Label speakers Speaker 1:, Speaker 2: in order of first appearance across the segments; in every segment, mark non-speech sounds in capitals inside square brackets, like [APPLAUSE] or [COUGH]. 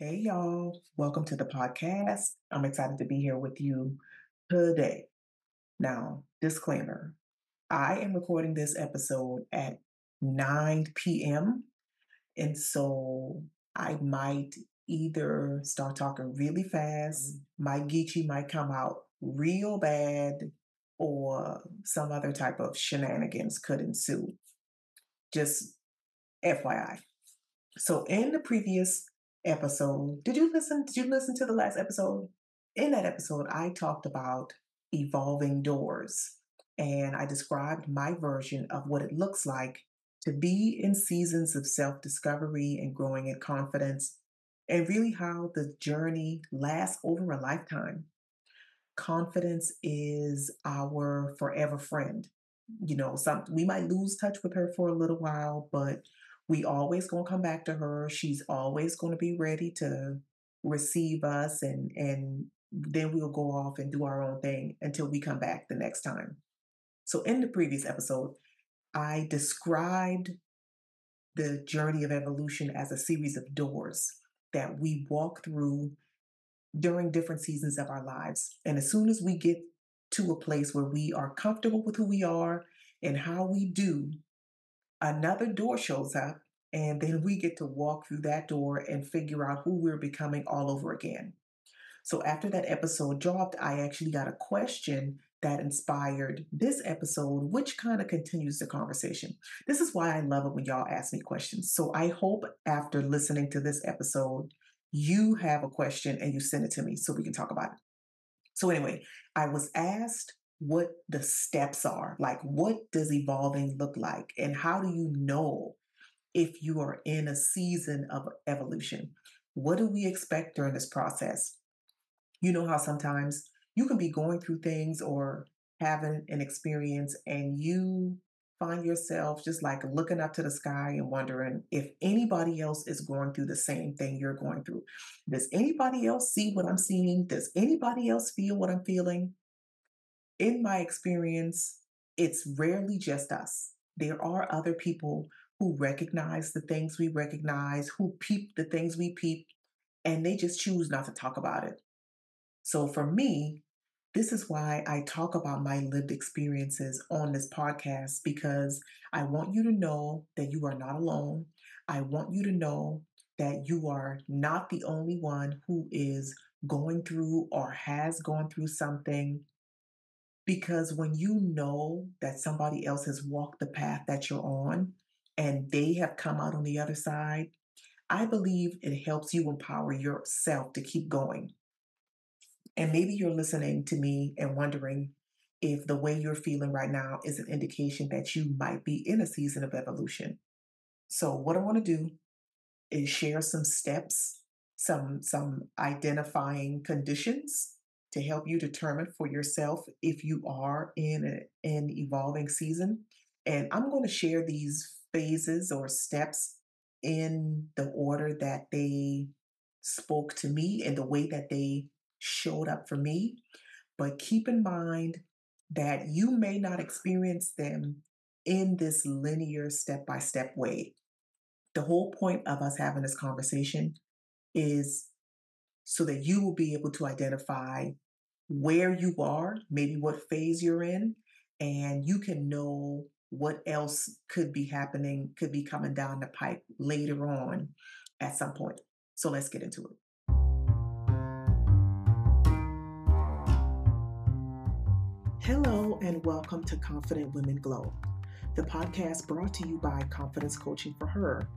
Speaker 1: Hey, y'all. Welcome to the podcast. I'm excited to be here with you today. Now, disclaimer I am recording this episode at 9 p.m. And so I might either start talking really fast, mm-hmm. my Geechee might come out real bad, or some other type of shenanigans could ensue. Just FYI. So in the previous episode, did you listen? Did you listen to the last episode? In that episode, I talked about evolving doors and I described my version of what it looks like to be in seasons of self discovery and growing in confidence, and really how the journey lasts over a lifetime. Confidence is our forever friend. You know, some we might lose touch with her for a little while, but we always going to come back to her. She's always going to be ready to receive us and and then we'll go off and do our own thing until we come back the next time. So in the previous episode, I described the journey of evolution as a series of doors that we walk through during different seasons of our lives. And as soon as we get to a place where we are comfortable with who we are and how we do, another door shows up, and then we get to walk through that door and figure out who we're becoming all over again. So after that episode dropped, I actually got a question that inspired this episode, which kind of continues the conversation. This is why I love it when y'all ask me questions. So I hope after listening to this episode, you have a question and you send it to me so we can talk about it. So, anyway, I was asked what the steps are like, what does evolving look like, and how do you know if you are in a season of evolution? What do we expect during this process? You know how sometimes you can be going through things or having an experience and you find yourself just like looking up to the sky and wondering if anybody else is going through the same thing you're going through. Does anybody else see what I'm seeing? Does anybody else feel what I'm feeling? In my experience, it's rarely just us. There are other people who recognize the things we recognize, who peep the things we peep, and they just choose not to talk about it. So for me, this is why I talk about my lived experiences on this podcast because I want you to know that you are not alone. I want you to know that you are not the only one who is going through or has gone through something. Because when you know that somebody else has walked the path that you're on and they have come out on the other side, I believe it helps you empower yourself to keep going. And maybe you're listening to me and wondering if the way you're feeling right now is an indication that you might be in a season of evolution. So, what I want to do is share some steps, some some identifying conditions to help you determine for yourself if you are in a, an evolving season. And I'm going to share these phases or steps in the order that they spoke to me and the way that they showed up for me. But keep in mind that you may not experience them in this linear step by step way. The whole point of us having this conversation is so that you will be able to identify where you are, maybe what phase you're in, and you can know what else could be happening, could be coming down the pipe later on at some point. So let's get into it. Hello, and welcome to Confident Women Glow, the podcast brought to you by Confidence Coaching for Her,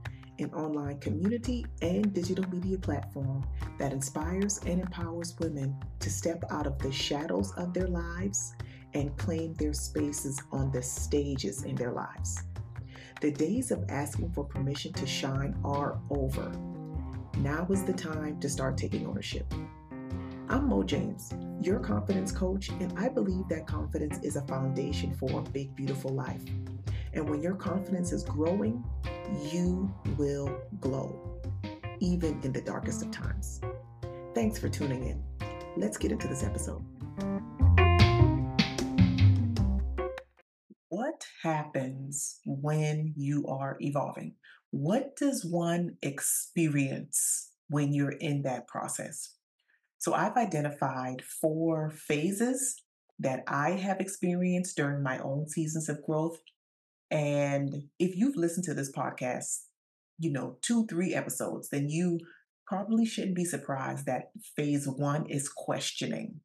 Speaker 1: an online community and digital media platform that inspires and empowers women to step out of the shadows of their lives and claim their spaces on the stages in their lives. The days of asking for permission to shine are over. Now is the time to start taking ownership. I'm Mo James, your confidence coach, and I believe that confidence is a foundation for a big, beautiful life. And when your confidence is growing, you will glow, even in the darkest of times. Thanks for tuning in. Let's get into this episode. What happens when you are evolving? What does one experience when you're in that process. So I've identified four phases that I have experienced during my own seasons of growth. And if you've listened to this podcast, you know, two, three episodes, then you probably shouldn't be surprised that phase one is questioning.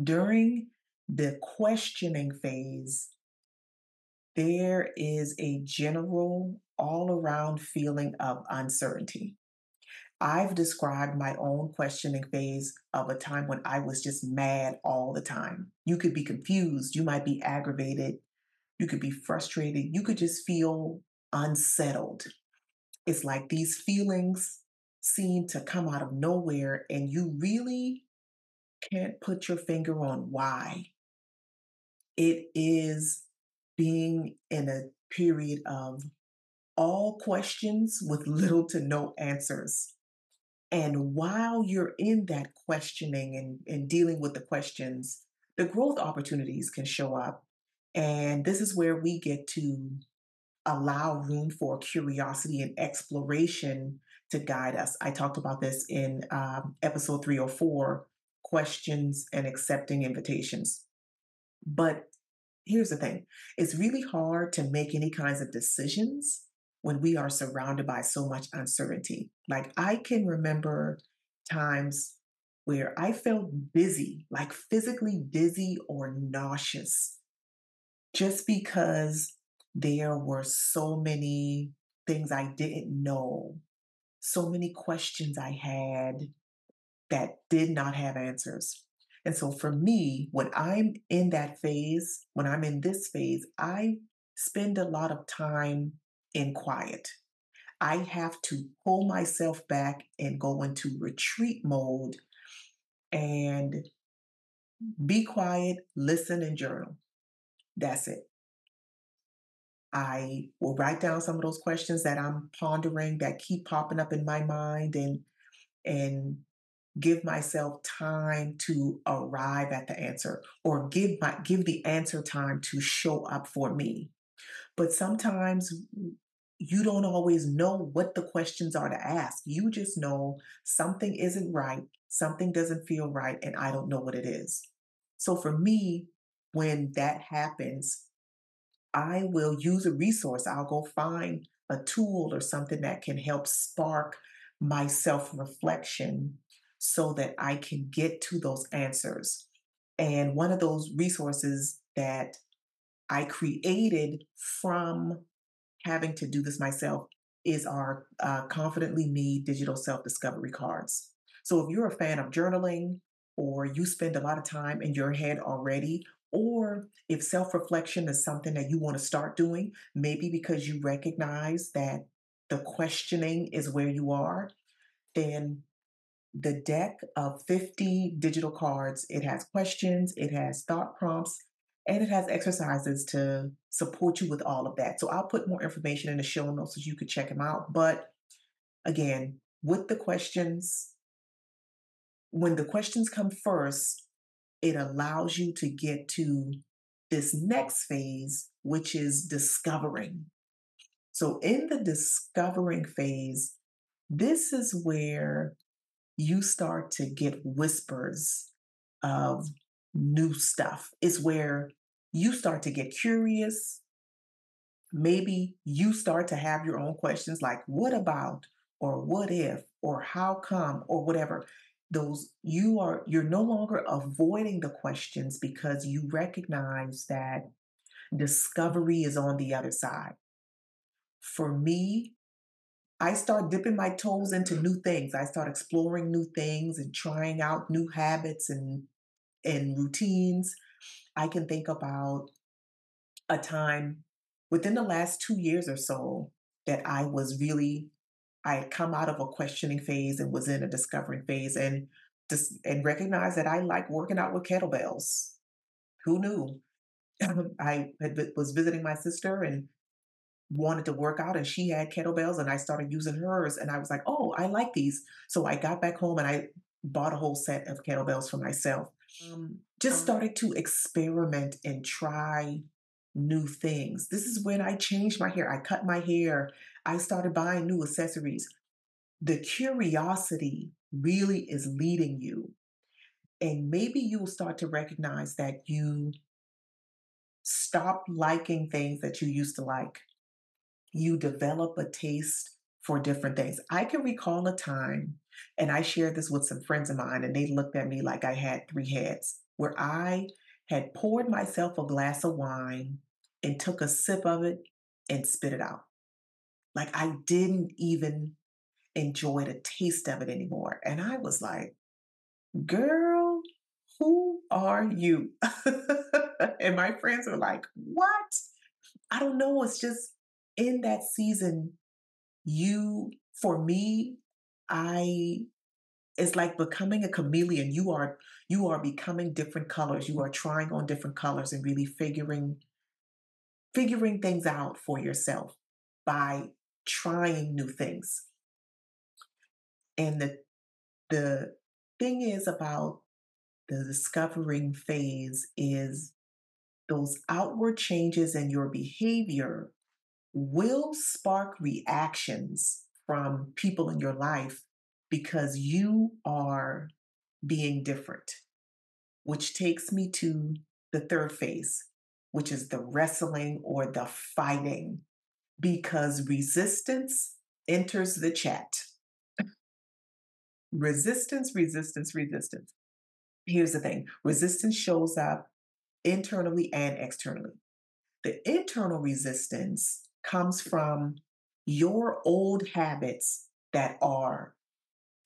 Speaker 1: During the questioning phase, there is a general all around feeling of uncertainty. I've described my own questioning phase of a time when I was just mad all the time. You could be confused, you might be aggravated, you could be frustrated, you could just feel unsettled. It's like these feelings seem to come out of nowhere and you really can't put your finger on why. It is being in a period of all questions with little to no answers. And while you're in that questioning and, and dealing with the questions, the growth opportunities can show up. And this is where we get to allow room for curiosity and exploration to guide us. I talked about this in um, episode 304 questions and accepting invitations. But here's the thing it's really hard to make any kinds of decisions when we are surrounded by so much uncertainty. Like I can remember times where I felt dizzy, like physically dizzy or nauseous, just because there were so many things I didn't know, so many questions I had that did not have answers. And so for me, when I'm in that phase, when I'm in this phase, I spend a lot of time in quiet. I have to pull myself back and go into retreat mode and be quiet, listen, and journal. That's it. I will write down some of those questions that I'm pondering that keep popping up in my mind and and give myself time to arrive at the answer or give my give the answer time to show up for me. But sometimes you don't always know what the questions are to ask. You just know something isn't right something doesn't feel right and i don't know what it is. So for me when that happens i will use a resource i'll go find a tool or something that can help spark my self reflection so that I can get to those answers. And one of those resources that I created from having to do this myself is our uh, Confidently Me digital self discovery cards. So if you're a fan of journaling or you spend a lot of time in your head already, or if self reflection is something that you want to start doing, maybe because you recognize that the questioning is where you are, then the deck of 50 digital cards. It has questions, it has thought prompts, and it has exercises to support you with all of that. So I'll put more information in the show notes so you could check them out. But again, with the questions, when the questions come first, it allows you to get to this next phase, which is discovering. So, in the discovering phase, this is where you start to get whispers of new stuff. It's where you start to get curious. Maybe you start to have your own questions like, what about, or what if, or how come, or whatever. Those you are, you're no longer avoiding the questions because you recognize that discovery is on the other side. For me, I start dipping my toes into new things. I start exploring new things and trying out new habits and and routines. I can think about a time within the last 2 years or so that I was really I had come out of a questioning phase and was in a discovering phase and just and recognized that I like working out with kettlebells. Who knew? [LAUGHS] I had, was visiting my sister and wanted to work out and she had kettlebells and I started using hers and I was like, oh, I like these. So I got back home and I bought a whole set of kettlebells for myself. Um, just um started to experiment and try new things. This is when I changed my hair. I cut my hair. I started buying new accessories. the curiosity really is leading you. And maybe you will start to recognize that you stop liking things that you used to like. You develop a taste for different things. I can recall a time, and I shared this with some friends of mine, and they looked at me like I had three heads, where I had poured myself a glass of wine and took a sip of it and spit it out. Like I didn't even enjoy the taste of it anymore. And I was like, girl, who are you? [LAUGHS] and my friends were like, what? I don't know. It's just in that season, you, for me, I, it's like becoming a chameleon. You are, you are becoming different colors. You are trying on different colors and really figuring, figuring things out for yourself by trying new things. And the the thing is about the discovering phase is those outward changes in your behavior will spark reactions from people in your life because you are being different, which takes me to the third phase, which is the wrestling or the fighting, because resistance enters the chat resistance, resistance, resistance. Here's the thing resistance shows up internally and externally. The internal resistance comes from your old habits that are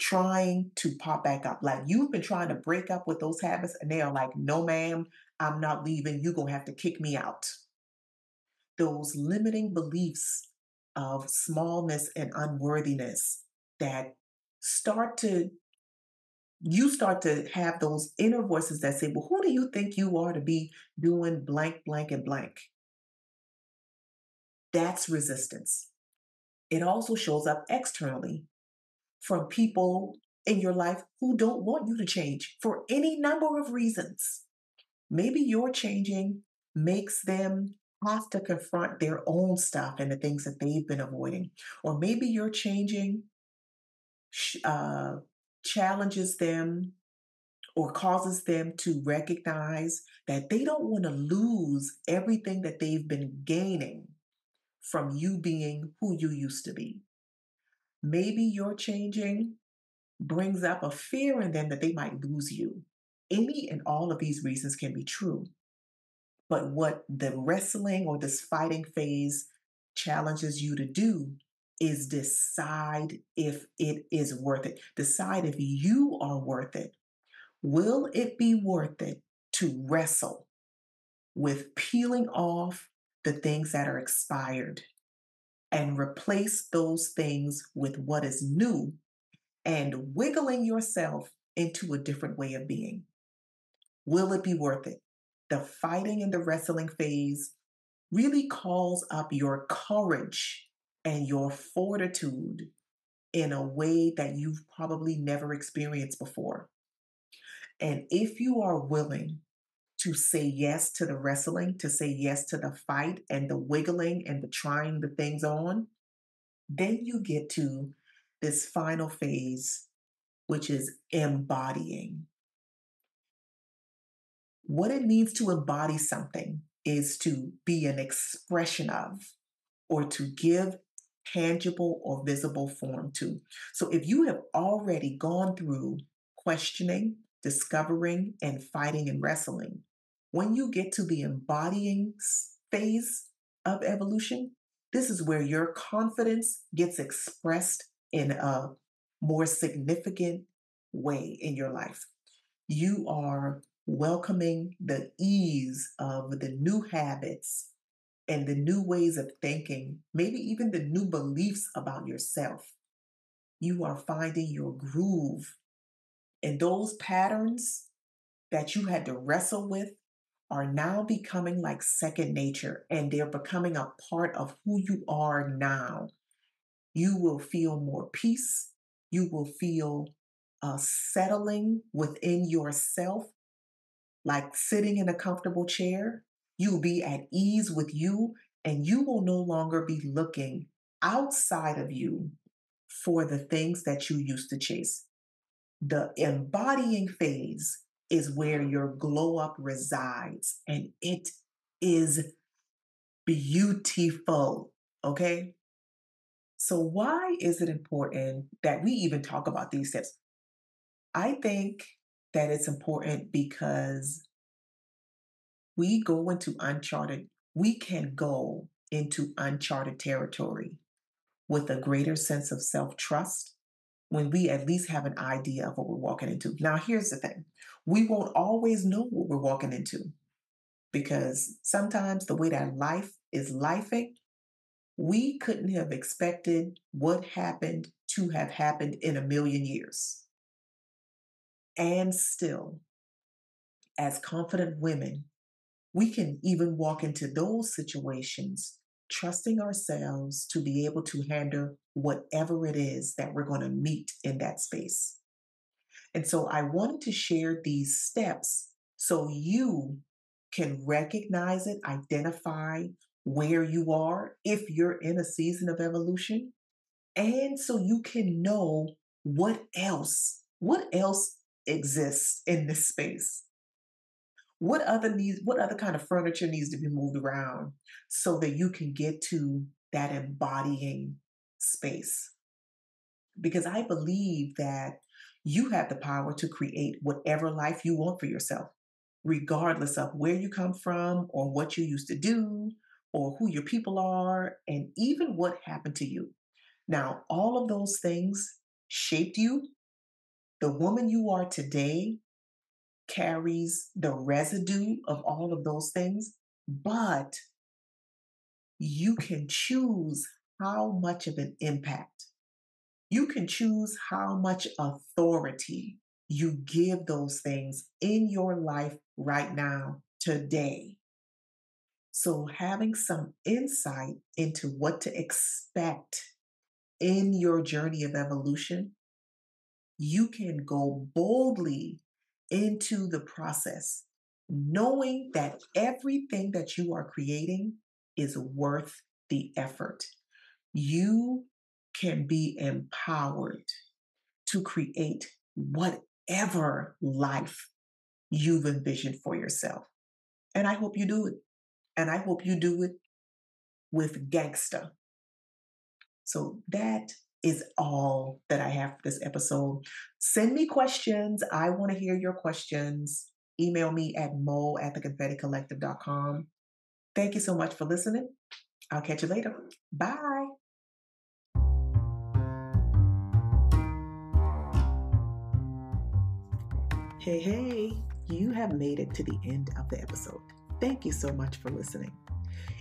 Speaker 1: trying to pop back up. Like you've been trying to break up with those habits, and they are like, no, ma'am, I'm not leaving. You're going to have to kick me out. Those limiting beliefs of smallness and unworthiness that start to you start to have those inner voices that say, Well, who do you think you are to be doing blank, blank, and blank? That's resistance. It also shows up externally from people in your life who don't want you to change for any number of reasons. Maybe your changing makes them have to confront their own stuff and the things that they've been avoiding. Or maybe you're changing uh, challenges them or causes them to recognize that they don't want to lose everything that they've been gaining from you being who you used to be. Maybe your changing brings up a fear in them that they might lose you. Any and all of these reasons can be true. But what the wrestling or this fighting phase challenges you to do is decide if it is worth it. Decide if you are worth it. Will it be worth it to wrestle with peeling off the things that are expired and replace those things with what is new and wiggling yourself into a different way of being? Will it be worth it? The fighting and the wrestling phase really calls up your courage and your fortitude in a way that you've probably never experienced before. And if you are willing to say yes to the wrestling, to say yes to the fight and the wiggling and the trying the things on, then you get to this final phase, which is embodying. What it means to embody something is to be an expression of or to give tangible or visible form to. So if you have already gone through questioning, discovering, and fighting and wrestling, when you get to the embodying phase of evolution, this is where your confidence gets expressed in a more significant way in your life. You are welcoming the ease of the new habits and the new ways of thinking, maybe even the new beliefs about yourself. You are finding your groove. And those patterns that you had to wrestle with are now becoming like second nature and they're becoming a part of who you are now. You will feel more peace. You will feel a settling within yourself, like sitting in a comfortable chair you will be at ease with you, and you will no longer be looking outside of you for the things that you used to chase. The embodying phase is where your glow up resides, and it is beautiful. Okay. So, why is it important that we even talk about these steps? I think that it's important because we go into uncharted, we can go into uncharted territory with a greater sense of self trust when we at least have an idea of what we're walking into. Now, here's the thing we won't always know what we're walking into because sometimes the way that life is lifing, we couldn't have expected what happened to have happened in a million years. And still, as confident women, we can even walk into those situations trusting ourselves to be able to handle whatever it is that we're going to meet in that space. And so I wanted to share these steps so you can recognize it, identify where you are if you're in a season of evolution, and so you can know what else, what else exists in this space. What other needs, what other kind of furniture needs to be moved around so that you can get to that embodying space? Because I believe that you have the power to create whatever life you want for yourself, regardless of where you come from or what you used to do or who your people are and even what happened to you. Now, all of those things shaped you. The woman you are today carries the residue of all of those things, but you can choose how much of an impact. You can choose how much authority you give those things in your life right now, today. So, having some insight into what to expect in your journey of evolution, you can go boldly into the process, knowing that everything that you are creating is worth the effort. You can be empowered to create whatever life you've envisioned for yourself. And I hope you do it. And I hope you do it with gangsta. So that is all that I have for this episode. Send me questions. I want to hear your questions. Email me at mo at theconfetticollective.com. Thank you so much for listening. I'll catch you later. Bye. Hey, hey, you have made it to the end of the episode. Thank you so much for listening.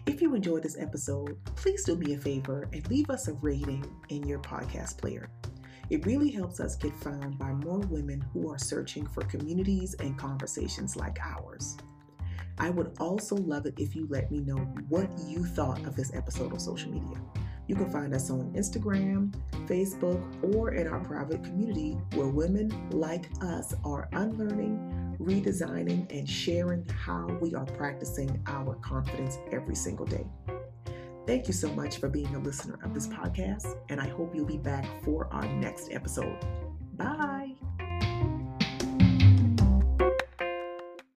Speaker 1: If you enjoyed this episode, please do me a favor and leave us a rating in your podcast player. It really helps us get found by more women who are searching for communities and conversations like ours. I would also love it if you let me know what you thought of this episode on social media. You can find us on Instagram, Facebook, or in our private community where women like us are unlearning, redesigning, and sharing how we are practicing our confidence every single day. Thank you so much for being a listener of this podcast, and I hope you'll be back for our next episode. Bye.